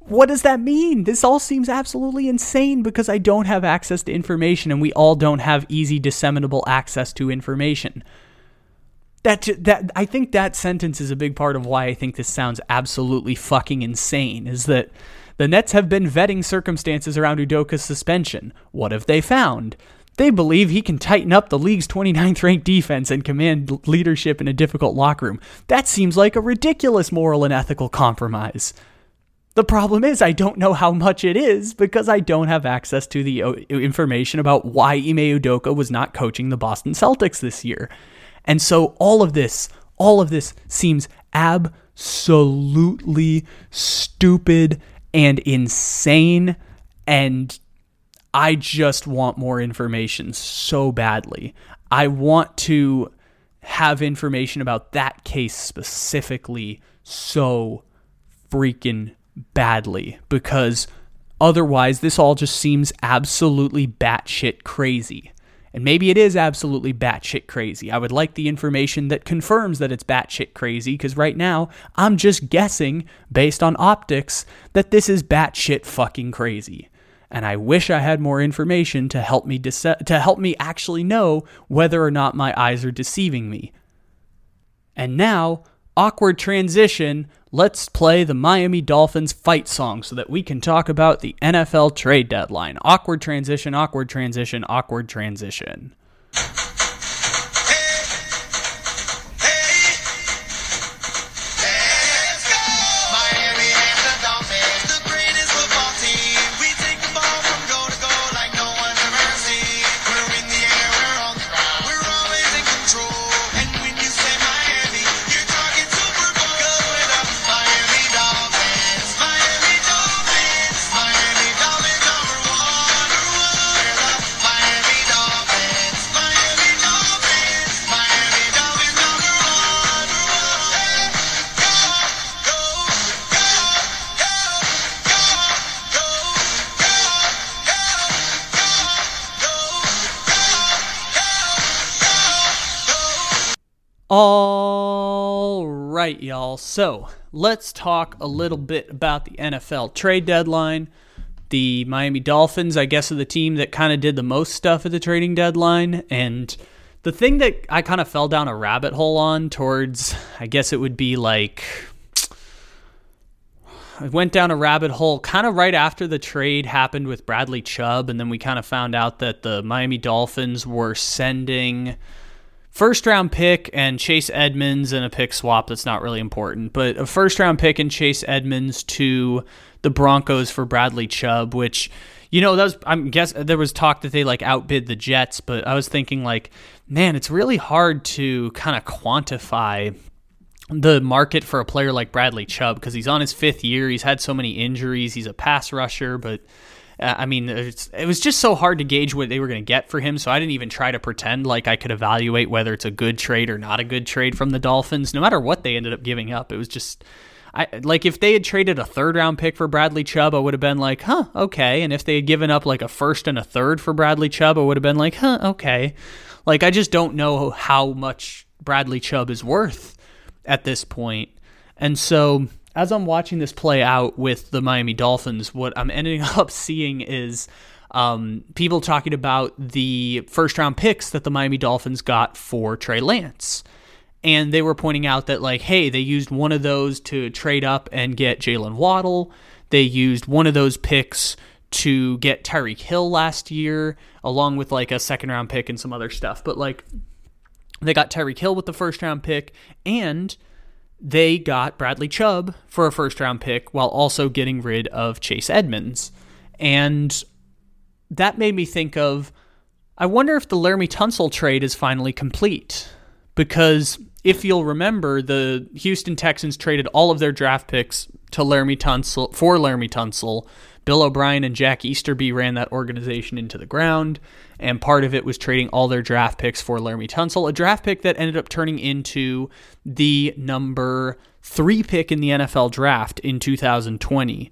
What does that mean? This all seems absolutely insane because I don't have access to information and we all don't have easy disseminable access to information. That that I think that sentence is a big part of why I think this sounds absolutely fucking insane is that the Nets have been vetting circumstances around Udoka's suspension. What have they found? They believe he can tighten up the league's 29th ranked defense and command leadership in a difficult locker room. That seems like a ridiculous moral and ethical compromise. The problem is, I don't know how much it is because I don't have access to the uh, information about why Ime Udoka was not coaching the Boston Celtics this year. And so all of this, all of this seems absolutely stupid and insane. And I just want more information so badly. I want to have information about that case specifically so freaking badly because otherwise this all just seems absolutely batshit crazy. And maybe it is absolutely batshit crazy. I would like the information that confirms that it's batshit crazy because right now I'm just guessing based on optics that this is batshit fucking crazy. And I wish I had more information to help me dece- to help me actually know whether or not my eyes are deceiving me. And now, awkward transition, let's play the Miami Dolphins fight song so that we can talk about the NFL trade deadline. Awkward transition, awkward transition, awkward transition. So let's talk a little bit about the NFL trade deadline. The Miami Dolphins, I guess, are the team that kind of did the most stuff at the trading deadline. And the thing that I kind of fell down a rabbit hole on towards, I guess it would be like, I went down a rabbit hole kind of right after the trade happened with Bradley Chubb. And then we kind of found out that the Miami Dolphins were sending first round pick and Chase Edmonds and a pick swap that's not really important, but a first round pick and Chase Edmonds to the Broncos for Bradley Chubb, which you know that was I'm guess there was talk that they like outbid the Jets, but I was thinking like, man, it's really hard to kind of quantify the market for a player like Bradley Chubb because he's on his fifth year. He's had so many injuries. He's a pass rusher, but uh, I mean, it was just so hard to gauge what they were going to get for him. So I didn't even try to pretend like I could evaluate whether it's a good trade or not a good trade from the Dolphins. No matter what they ended up giving up, it was just. I, like if they had traded a third round pick for Bradley Chubb, I would have been like, huh, okay. And if they had given up like a first and a third for Bradley Chubb, I would have been like, huh, okay. Like I just don't know how much Bradley Chubb is worth at this point. And so as I'm watching this play out with the Miami Dolphins, what I'm ending up seeing is um, people talking about the first round picks that the Miami Dolphins got for Trey Lance. And they were pointing out that, like, hey, they used one of those to trade up and get Jaylen Waddle. They used one of those picks to get Tyreek Hill last year, along with like a second round pick and some other stuff. But like, they got Tyreek Hill with the first round pick, and they got Bradley Chubb for a first round pick while also getting rid of Chase Edmonds. And that made me think of I wonder if the Laremy Tunsil trade is finally complete. Because if you'll remember, the Houston Texans traded all of their draft picks to Laremy Tunsil for Laremy Tunsil Bill O'Brien and Jack Easterby ran that organization into the ground, and part of it was trading all their draft picks for Laremy Tunsil, a draft pick that ended up turning into the number three pick in the NFL draft in 2020.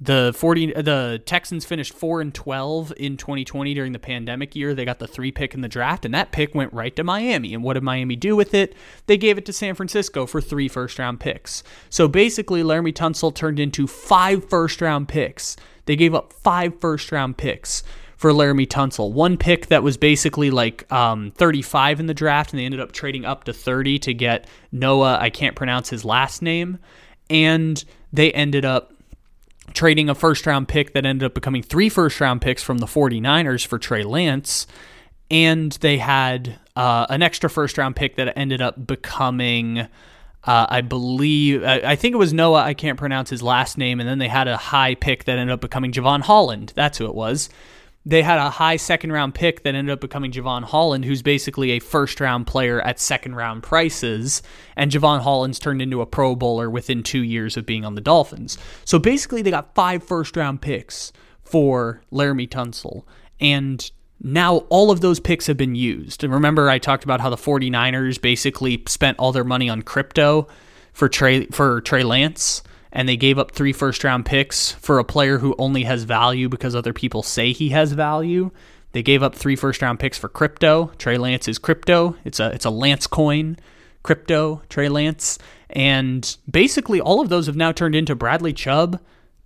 The 40 the Texans finished 4 and 12 in 2020 during the pandemic year. They got the 3 pick in the draft and that pick went right to Miami. And what did Miami do with it? They gave it to San Francisco for 3 first round picks. So basically Laremy Tunsil turned into 5 first round picks they gave up five first round picks for Laremy Tunsil. One pick that was basically like um, 35 in the draft, and they ended up trading up to 30 to get Noah. I can't pronounce his last name. And they ended up trading a first round pick that ended up becoming three first round picks from the 49ers for Trey Lance. And they had uh, an extra first round pick that ended up becoming Uh, I believe, I, I, think it was Noah. I can't pronounce his last name. And then they had a high pick that ended up becoming Jevon Holland. That's who it was. They had a high second round pick that ended up becoming Jevon Holland, who's basically a first round player at second round prices. And Jevon Holland's turned into a Pro Bowler within two years of being on the Dolphins. So basically, they got five first round picks for Laremy Tunsil. And now all of those picks have been used. And remember, I talked about how the 49ers basically spent all their money on crypto for Trey, for Trey Lance, and they gave up three first round picks for a player who only has value because other people say he has value. They gave up three first round picks for crypto. Trey Lance is crypto. It's a it's a Lance coin, crypto, Trey Lance. And basically all of those have now turned into Bradley Chubb,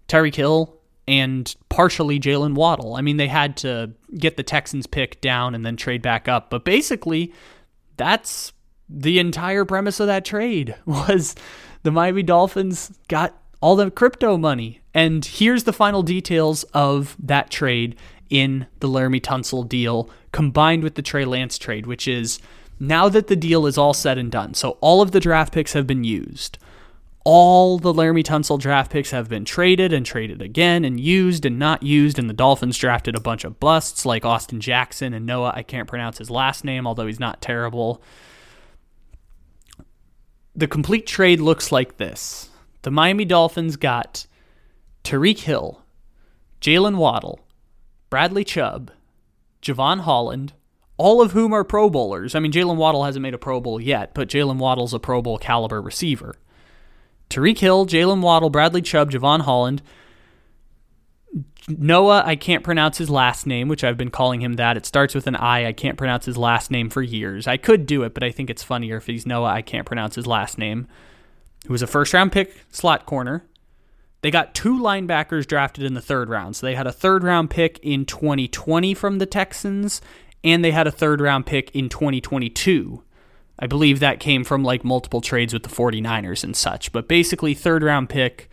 Tyreek Hill, and partially Jaylen Waddle. I mean, they had to get the Texans pick down and then trade back up, but basically, that's the entire premise of that trade was the Miami Dolphins got all the crypto money. And here's the final details of that trade in the Laremy Tunsil deal combined with the Trey Lance trade, which is now that the deal is all said and done. So all of the draft picks have been used all the Laremy Tunsil draft picks have been traded and traded again and used and not used, and the Dolphins drafted a bunch of busts like Austin Jackson and Noah. I can't pronounce his last name, although he's not terrible. The complete trade looks like this the Miami Dolphins got Tyreek Hill, Jaylen Waddle, Bradley Chubb, Jevon Holland, all of whom are Pro Bowlers. I mean, Jaylen Waddle hasn't made a Pro Bowl yet, but Jaylen Waddle's a Pro Bowl caliber receiver. Tyreek Hill, Jaylen Waddle, Bradley Chubb, Jevon Holland. Noah, I can't pronounce his last name, which I've been calling him that. It starts with an I. I can't pronounce his last name for years. I could do it, but I think it's funnier if he's Noah. I can't pronounce his last name. Who was a first round pick slot corner. They got two linebackers drafted in the third round. So they had a third round pick in 2020 from the Texans, and they had a third round pick in 2022 I believe that came from like multiple trades with the 49ers and such. But basically, third round pick,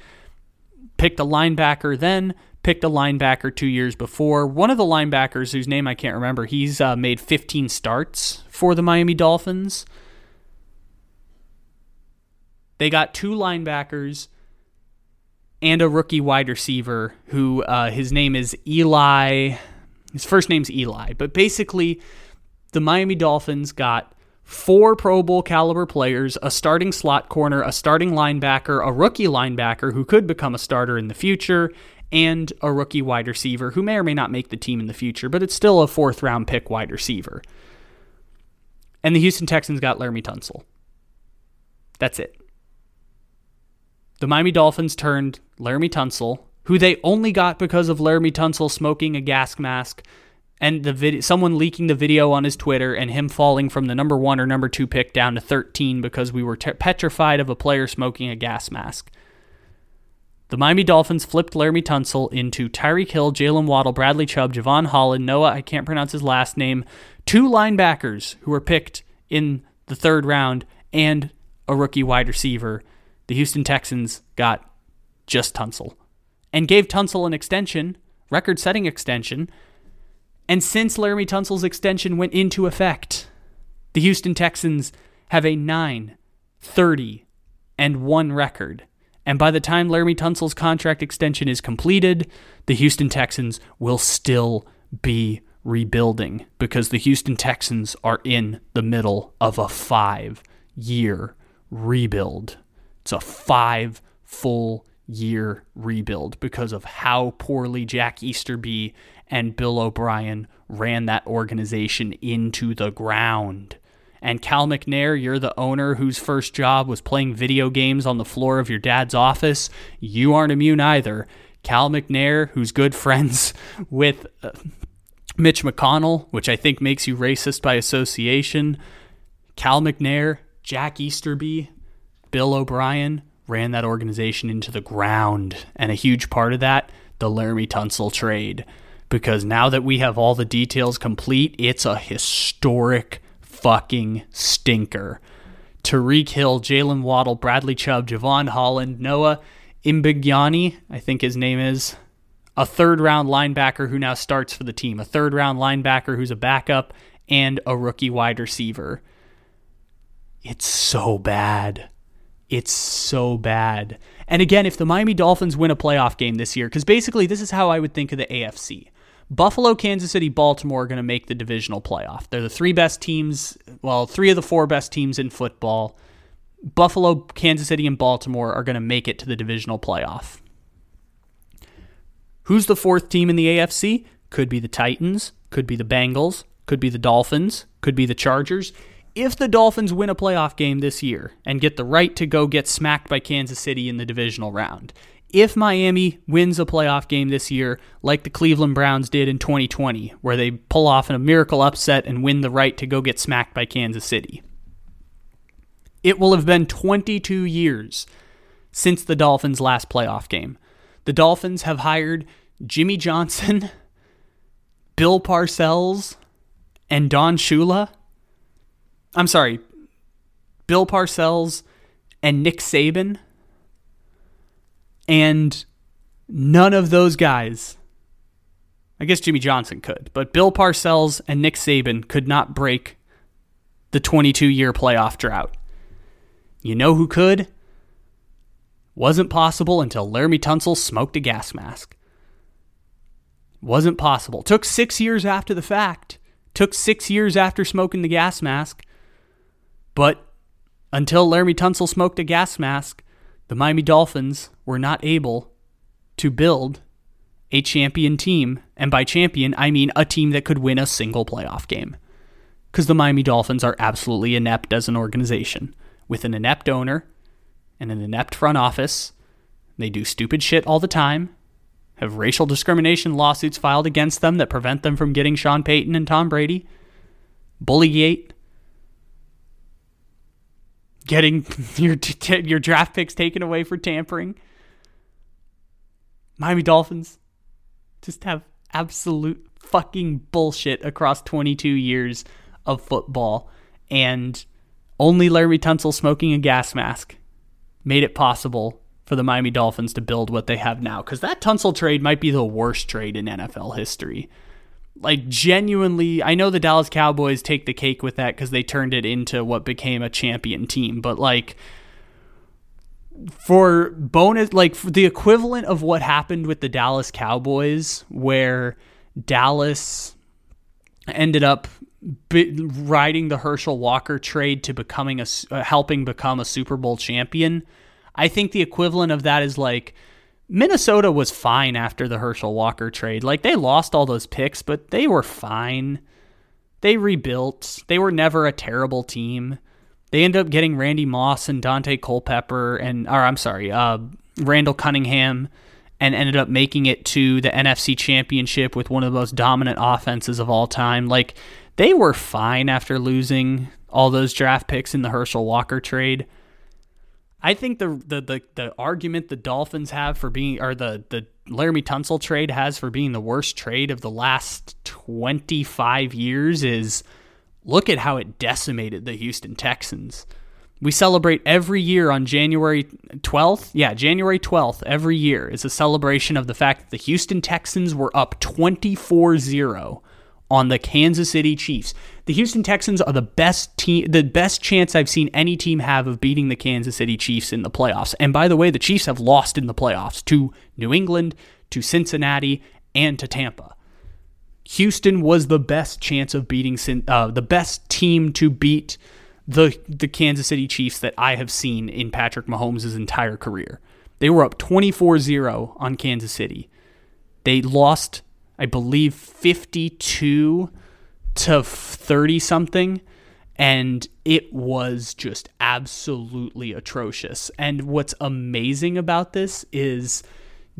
picked a linebacker then, picked a linebacker two years before. One of the linebackers, whose name I can't remember, he's uh, made 15 starts for the Miami Dolphins. They got two linebackers and a rookie wide receiver who uh, his name is Eli. His first name's Eli. But basically, the Miami Dolphins got four Pro Bowl caliber players, a starting slot corner, a starting linebacker, a rookie linebacker who could become a starter in the future, and a rookie wide receiver who may or may not make the team in the future, but it's still a fourth round pick wide receiver. And the Houston Texans got Laremy Tunsil. That's it. The Miami Dolphins turned Laremy Tunsil, who they only got because of Laremy Tunsil smoking a gas mask and the video, someone leaking the video on his Twitter and him falling from the number one or number two pick down to 13 because we were petrified of a player smoking a gas mask. The Miami Dolphins flipped Laremy Tunsil into Tyreek Hill, Jaylen Waddle, Bradley Chubb, Jevon Holland, Noah, I can't pronounce his last name, two linebackers who were picked in the third round, and a rookie wide receiver. The Houston Texans got just Tunsil and gave Tunsil an extension, record setting extension, and since Laremy Tunsil's extension went into effect, the Houston Texans have a 9 30 and 1 record. And by the time Laremy Tunsil's contract extension is completed, the Houston Texans will still be rebuilding because the Houston Texans are in the middle of a five year rebuild. It's a five full year rebuild because of how poorly Jack Easterby and Bill O'Brien ran that organization into the ground. And Cal McNair, you're the owner whose first job was playing video games on the floor of your dad's office. You aren't immune either. Cal McNair, who's good friends with uh, Mitch McConnell, which I think makes you racist by association. Cal McNair, Jack Easterby, Bill O'Brien ran that organization into the ground. And a huge part of that, the Laremy Tunsil trade because now that we have all the details complete, it's a historic fucking stinker. Tyreek Hill, Jaylen Waddle, Bradley Chubb, Jevon Holland, Noah Igbinoghene, I think his name is, a third round linebacker who now starts for the team, a third round linebacker who's a backup, and a rookie wide receiver. It's so bad. It's so bad. And again, if the Miami Dolphins win a playoff game this year, because basically this is how I would think of the AFC. Buffalo, Kansas City, Baltimore are going to make the divisional playoff. They're the three best teams, well, three of the four best teams in football. Buffalo, Kansas City, and Baltimore are going to make it to the divisional playoff. Who's the fourth team in the AFC? Could be the Titans, could be the Bengals, could be the Dolphins, could be the Chargers. If the Dolphins win a playoff game this year and get the right to go get smacked by Kansas City in the divisional round, if Miami wins a playoff game this year, like the Cleveland Browns did in 2020, where they pull off a miracle upset and win the right to go get smacked by Kansas City, it will have been 22 years since the Dolphins' last playoff game. The Dolphins have hired Jimmy Johnson, Bill Parcells, and Don Shula. I'm sorry, Bill Parcells and Nick Saban. And none of those guys, I guess Jimmy Johnson could, but Bill Parcells and Nick Saban could not break the 22 year playoff drought. You know who could? Wasn't possible until Laremy Tunsil smoked a gas mask. Wasn't possible. Took six years after the fact. Took six years after smoking the gas mask. But until Laremy Tunsil smoked a gas mask, the Miami Dolphins were not able to build a champion team. And by champion, I mean a team that could win a single playoff game. Because the Miami Dolphins are absolutely inept as an organization, with an inept owner and an inept front office. They do stupid shit all the time, have racial discrimination lawsuits filed against them that prevent them from getting Sean Payton and Tom Brady, Bullygate, getting your your draft picks taken away for tampering. Miami Dolphins just have absolute fucking bullshit across 22 years of football and only Laremy Tunsil smoking a gas mask made it possible for the Miami Dolphins to build what they have now. Because that Tunsil trade might be the worst trade in NFL history. Like, genuinely, I know the Dallas Cowboys take the cake with that because they turned it into what became a champion team. But, like, for bonus, like, for the equivalent of what happened with the Dallas Cowboys, where Dallas ended up riding the Herschel Walker trade to becoming a uh, helping become a Super Bowl champion. I think the equivalent of that is like Minnesota was fine after the Herschel Walker trade. Like they lost all those picks, but they were fine. They rebuilt. They were never a terrible team. They end up getting Randy Moss and Daunte Culpepper and or I'm sorry, uh, Randall Cunningham and ended up making it to the NFC Championship with one of the most dominant offenses of all time. Like they were fine after losing all those draft picks in the Herschel Walker trade. I think the the the, the argument the Dolphins have for being or the the Laremy Tunsil trade has for being the worst trade of the last 25 years is look at how it decimated the Houston Texans. We celebrate every year on January 12th. Yeah, January 12th every year is a celebration of the fact that the Houston Texans were up 24 0 on the Kansas City Chiefs. The Houston Texans are the best team, the best chance I've seen any team have of beating the Kansas City Chiefs in the playoffs. And by the way, the Chiefs have lost in the playoffs to New England, to Cincinnati, and to Tampa. Houston was the best chance of beating uh, the best team to beat the the Kansas City Chiefs that I have seen in Patrick Mahomes' entire career. They were up 24-0 on Kansas City. They lost I believe 52 to 30 something and it was just absolutely atrocious. And what's amazing about this is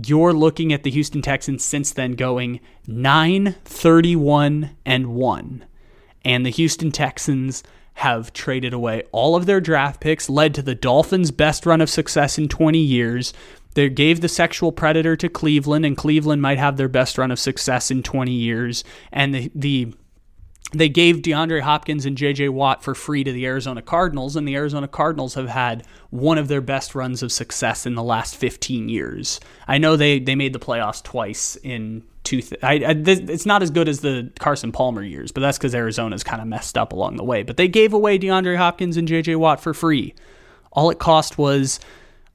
you're looking at the Houston Texans since then going 9 31 and 1. And the Houston Texans have traded away all of their draft picks, led to the Dolphins' best run of success in 20 years, they gave the sexual predator to Cleveland, and Cleveland might have their best run of success in 20 years. And the, the they gave DeAndre Hopkins and JJ Watt for free to the Arizona Cardinals, and the Arizona Cardinals have had one of their best runs of success in the last 15 years. I know they, they made the playoffs twice in two. Th- I, I, this, it's not as good as the Carson Palmer years, but that's because Arizona's kind of messed up along the way. But they gave away DeAndre Hopkins and JJ Watt for free All it cost was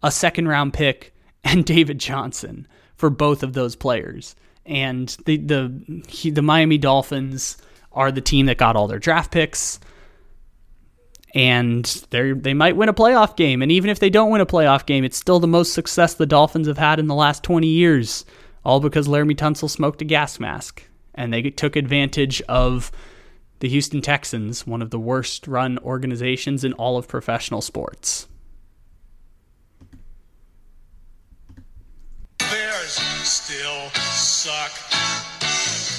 a second round pick and David Johnson for both of those players. And the the he, the Miami Dolphins are the team that got all their draft picks. And they they might win a playoff game. And even if they don't win a playoff game, it's still the most success the Dolphins have had in the last 20 years. All because Laremy Tunsil smoked a gas mask. And they took advantage of the Houston Texans, one of the worst run organizations in all of professional sports. Bears still suck.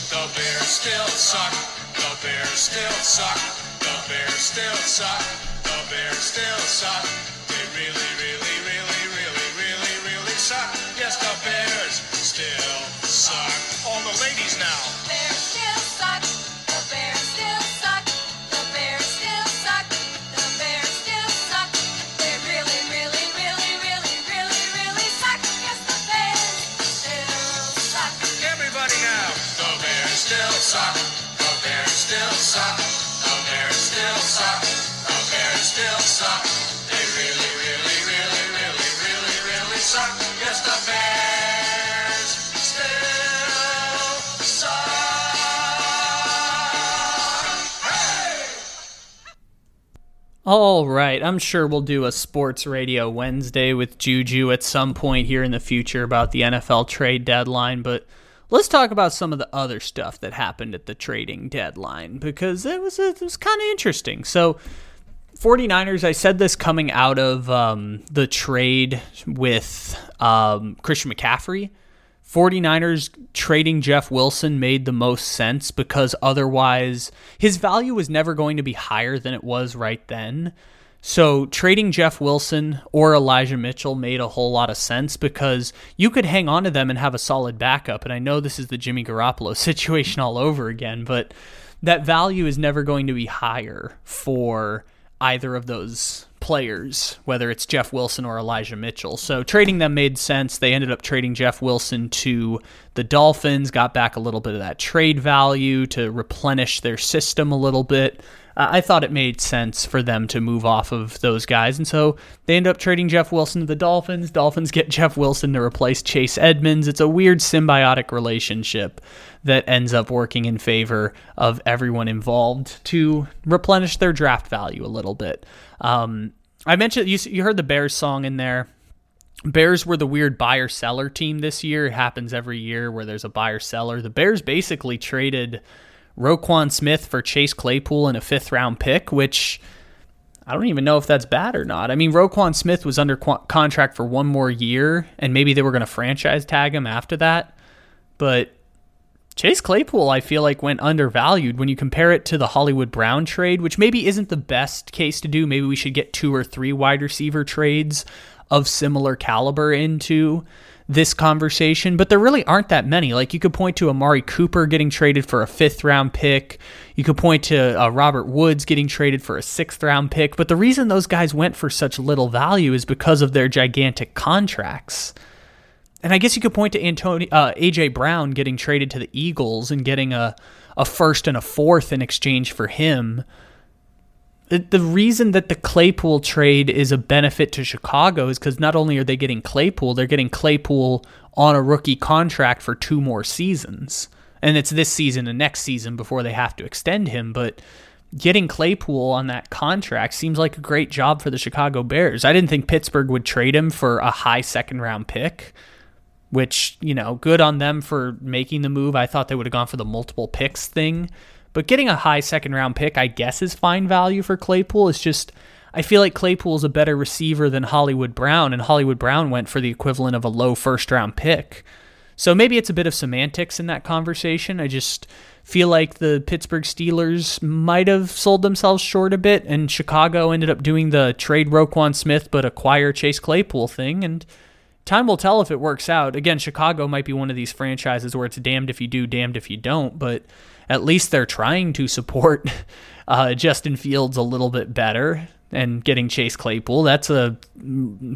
The Bears still suck. Bears still suck. The Bears still suck. The Bears still suck. They really, really, All right, I'm sure we'll do a sports radio Wednesday with Juju at some point here in the future about the NFL trade deadline, but let's talk about some of the other stuff that happened at the trading deadline because it was it was kind of interesting. So 49ers, I said this coming out of um, the trade with um, Christian McCaffrey. 49ers trading Jeff Wilson made the most sense because otherwise his value was never going to be higher than it was right then. So trading Jeff Wilson or Elijah Mitchell made a whole lot of sense because you could hang on to them and have a solid backup. And I know this is the Jimmy Garoppolo situation all over again, but that value is never going to be higher for either of those players, whether it's Jeff Wilson or Elijah Mitchell. So trading them made sense. They ended up trading Jeff Wilson to the Dolphins, got back a little bit of that trade value to replenish their system a little bit. Uh, I thought it made sense for them to move off of those guys. And so they end up trading Jeff Wilson to the Dolphins. Dolphins get Jeff Wilson to replace Chase Edmonds. It's a weird symbiotic relationship that ends up working in favor of everyone involved to replenish their draft value a little bit. Um, I mentioned you, you heard the Bears song in there. Bears were the weird buyer seller team this year. It happens every year where there's a buyer seller. The Bears basically traded Roquan Smith for Chase Claypool and a fifth round pick, which I don't even know if that's bad or not. I mean, Roquan Smith was under qu- contract for one more year, and maybe they were going to franchise tag him after that. But Chase Claypool, I feel like, went undervalued when you compare it to the Hollywood Brown trade, which maybe isn't the best case to do. Maybe we should get two or three wide receiver trades of similar caliber into this conversation, but there really aren't that many. Like you could point to Amari Cooper getting traded for a fifth round pick. You could point to uh, Robert Woods getting traded for a sixth round pick. But the reason those guys went for such little value is because of their gigantic contracts. And I guess you could point to Antoni- uh, AJ Brown getting traded to the Eagles and getting a, a first and a fourth in exchange for him. The, the reason that the Claypool trade is a benefit to Chicago is because not only are they getting Claypool, they're getting Claypool on a rookie contract for two more seasons. And it's this season and next season before they have to extend him. But getting Claypool on that contract seems like a great job for the Chicago Bears. I didn't think Pittsburgh would trade him for a high second round pick which, you know, good on them for making the move. I thought they would have gone for the multiple picks thing. But getting a high second round pick, I guess, is fine value for Claypool. It's just, I feel like Claypool is a better receiver than Hollywood Brown, and Hollywood Brown went for the equivalent of a low first round pick. So maybe it's a bit of semantics in that conversation. I just feel like the Pittsburgh Steelers might have sold themselves short a bit, and Chicago ended up doing the trade Roquan Smith but acquire Chase Claypool thing, and time will tell if it works out. Again, Chicago might be one of these franchises where it's damned if you do, damned if you don't, but at least they're trying to support uh, Justin Fields a little bit better. And getting Chase Claypool. That's a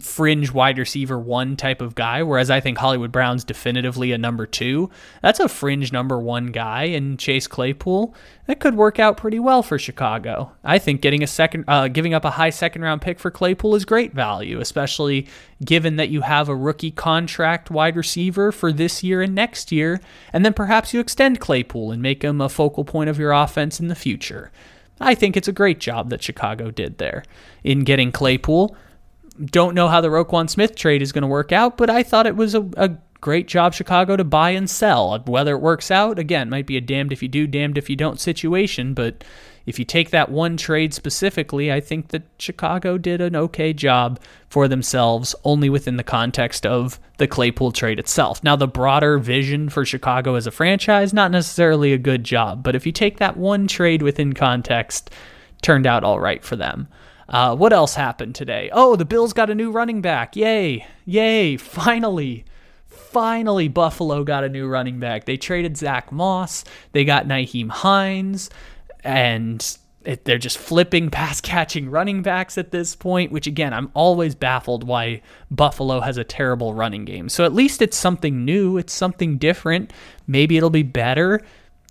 fringe wide receiver one type of guy, whereas I think Hollywood Brown's definitively a number two. That's a fringe number one guy, and Chase Claypool that could work out pretty well for Chicago. I think getting a second, uh, giving up a high second round pick for Claypool is great value, especially given that you have a rookie contract wide receiver for this year and next year, and then perhaps you extend Claypool and make him a focal point of your offense in the future. I think it's a great job that Chicago did there in getting Claypool. Don't know how the Roquan Smith trade is going to work out, but I thought it was a, a great job, Chicago, to buy and sell. Whether it works out, again, might be a damned if you do, damned if you don't situation, but if you take that one trade specifically, I think that Chicago did an okay job for themselves, only within the context of the Claypool trade itself. Now, the broader vision for Chicago as a franchise, not necessarily a good job, but if you take that one trade within context, turned out all right for them. Uh, what else happened today? Oh, the Bills got a new running back. Yay! Yay! Finally! Finally, Buffalo got a new running back. They traded Zach Moss. They got Nyheim Hines and it, they're just flipping pass catching running backs at this point, which again, I'm always baffled why Buffalo has a terrible running game. So at least it's something new, it's something different. Maybe it'll be better.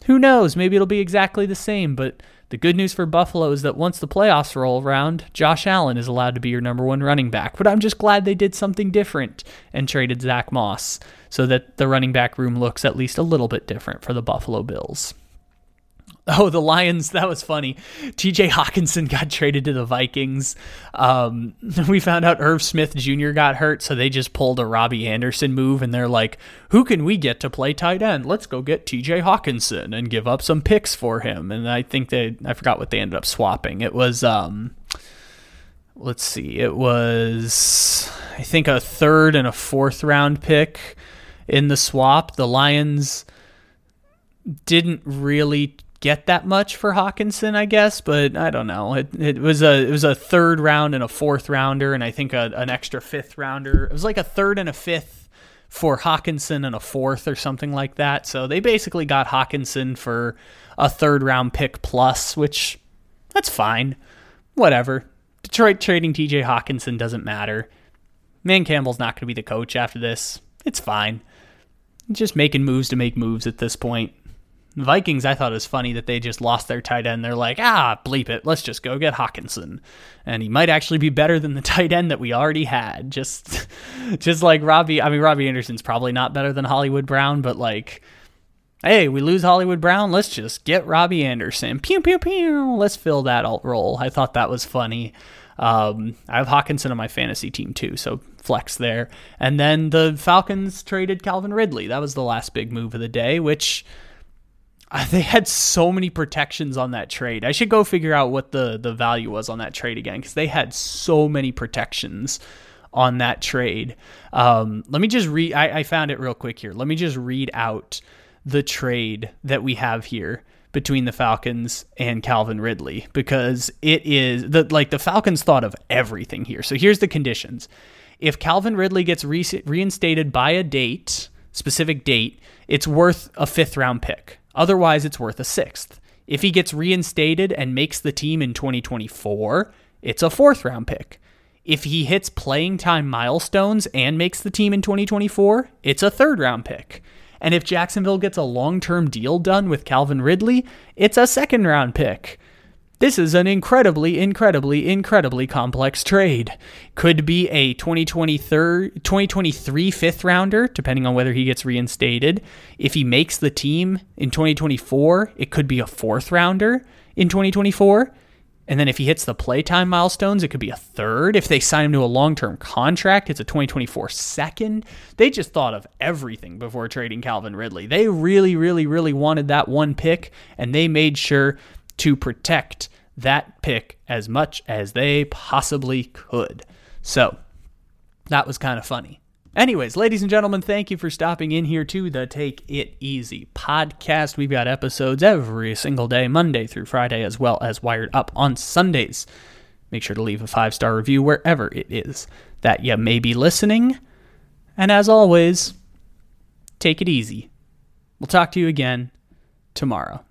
Who knows? Maybe it'll be exactly the same, but the good news for Buffalo is that once the playoffs roll around, Josh Allen is allowed to be your number one running back. But I'm just glad they did something different and traded Zach Moss so that the running back room looks at least a little bit different for the Buffalo Bills. Oh, the Lions. That was funny. TJ Hockenson got traded to the Vikings. Um, we found out Irv Smith Jr. got hurt, so they just pulled a Robbie Anderson move, and they're like, who can we get to play tight end? Let's go get TJ Hockenson and give up some picks for him. And I think they, I forgot what they ended up swapping. It was, um, let's see, it was, I think, a third and a fourth round pick in the swap. The Lions didn't really get that much for Hockenson, I guess, but I don't know. It, it was a it was a third round and a fourth rounder, and I think a, an extra fifth rounder. It was like a third and a fifth for Hockenson and a fourth or something like that. So they basically got Hockenson for a third round pick plus, which that's fine. Whatever. Detroit trading TJ Hockenson doesn't matter. Dan Campbell's not going to be the coach after this. It's fine. Just making moves to make moves at this point. Vikings, I thought it was funny that they just lost their tight end. They're like, ah, bleep it. Let's just go get Hockenson. And he might actually be better than the tight end that we already had. Just just like Robbie I mean Robbie Anderson's probably not better than Hollywood Brown, but like hey, we lose Hollywood Brown, let's just get Robbie Anderson. Pew pew pew. Let's fill that alt role. I thought that was funny. Um, I have Hockenson on my fantasy team too, so flex there. And then the Falcons traded Calvin Ridley. That was the last big move of the day, which they had so many protections on that trade. I should go figure out what the the value was on that trade again because they had so many protections on that trade. Um, let me just read. I, I found it real quick here. Let me just read out the trade that we have here between the Falcons and Calvin Ridley because it is the like the Falcons thought of everything here. So here's the conditions. If Calvin Ridley gets re- reinstated by a date, specific date, it's worth a fifth round pick. Otherwise, it's worth a sixth. If he gets reinstated and makes the team in 2024, it's a fourth round pick. If he hits playing time milestones and makes the team in 2024, it's a third round pick. And if Jacksonville gets a long term deal done with Calvin Ridley, it's a second round pick. This is an incredibly, incredibly, incredibly complex trade. Could be a 2023 fifth rounder, depending on whether he gets reinstated. If he makes the team in 2024, it could be a fourth rounder in 2024. And then if he hits the playtime milestones, it could be a third. If they sign him to a long term contract, it's a 2024 second. They just thought of everything before trading Calvin Ridley. They really, really, really wanted that one pick, and they made sure to protect that pick as much as they possibly could. So that was kind of funny. Anyways, ladies and gentlemen, thank you for stopping in here to the Take It Easy podcast. We've got episodes every single day, Monday through Friday, as well as Wired Up on Sundays. Make sure to leave a five star review wherever it is that you may be listening. And as always, take it easy. We'll talk to you again tomorrow.